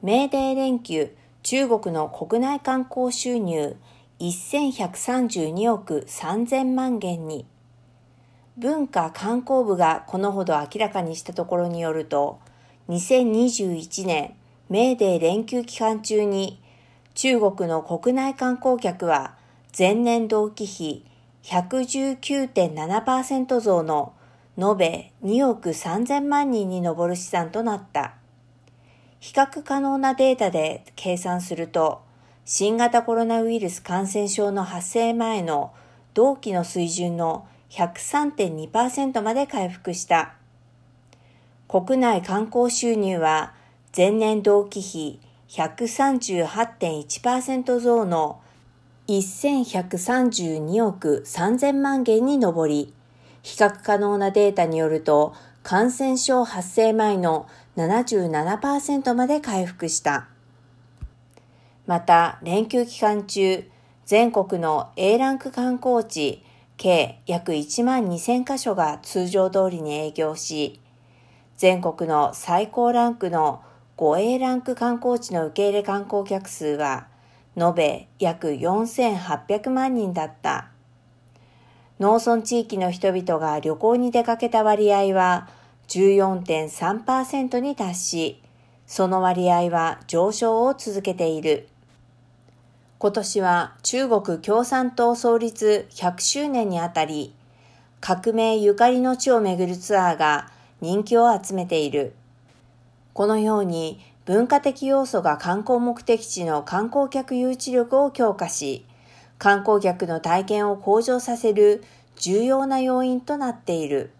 メーデー連休、中国の国内観光収入1132億3000万元に。文化観光部がこのほど明らかにしたところによると、2021年メーデー連休期間中に中国の国内観光客は前年同期比119.7%増の延べ2億3000万人に上る試算となった。比較可能なデータで計算すると、新型コロナウイルス感染症の発生前の同期の水準の103.2%まで回復した。国内観光収入は前年同期比138.1%増の1132億3000万元に上り、比較可能なデータによると、感染症発生前の77%まで回復した。また、連休期間中、全国の A ランク観光地計約1万2000カ所が通常通りに営業し、全国の最高ランクの 5A ランク観光地の受け入れ観光客数は、延べ約4800万人だった。農村地域の人々が旅行に出かけた割合は14.3%に達し、その割合は上昇を続けている。今年は中国共産党創立100周年にあたり、革命ゆかりの地を巡るツアーが人気を集めている。このように文化的要素が観光目的地の観光客誘致力を強化し、観光客の体験を向上させる重要な要因となっている。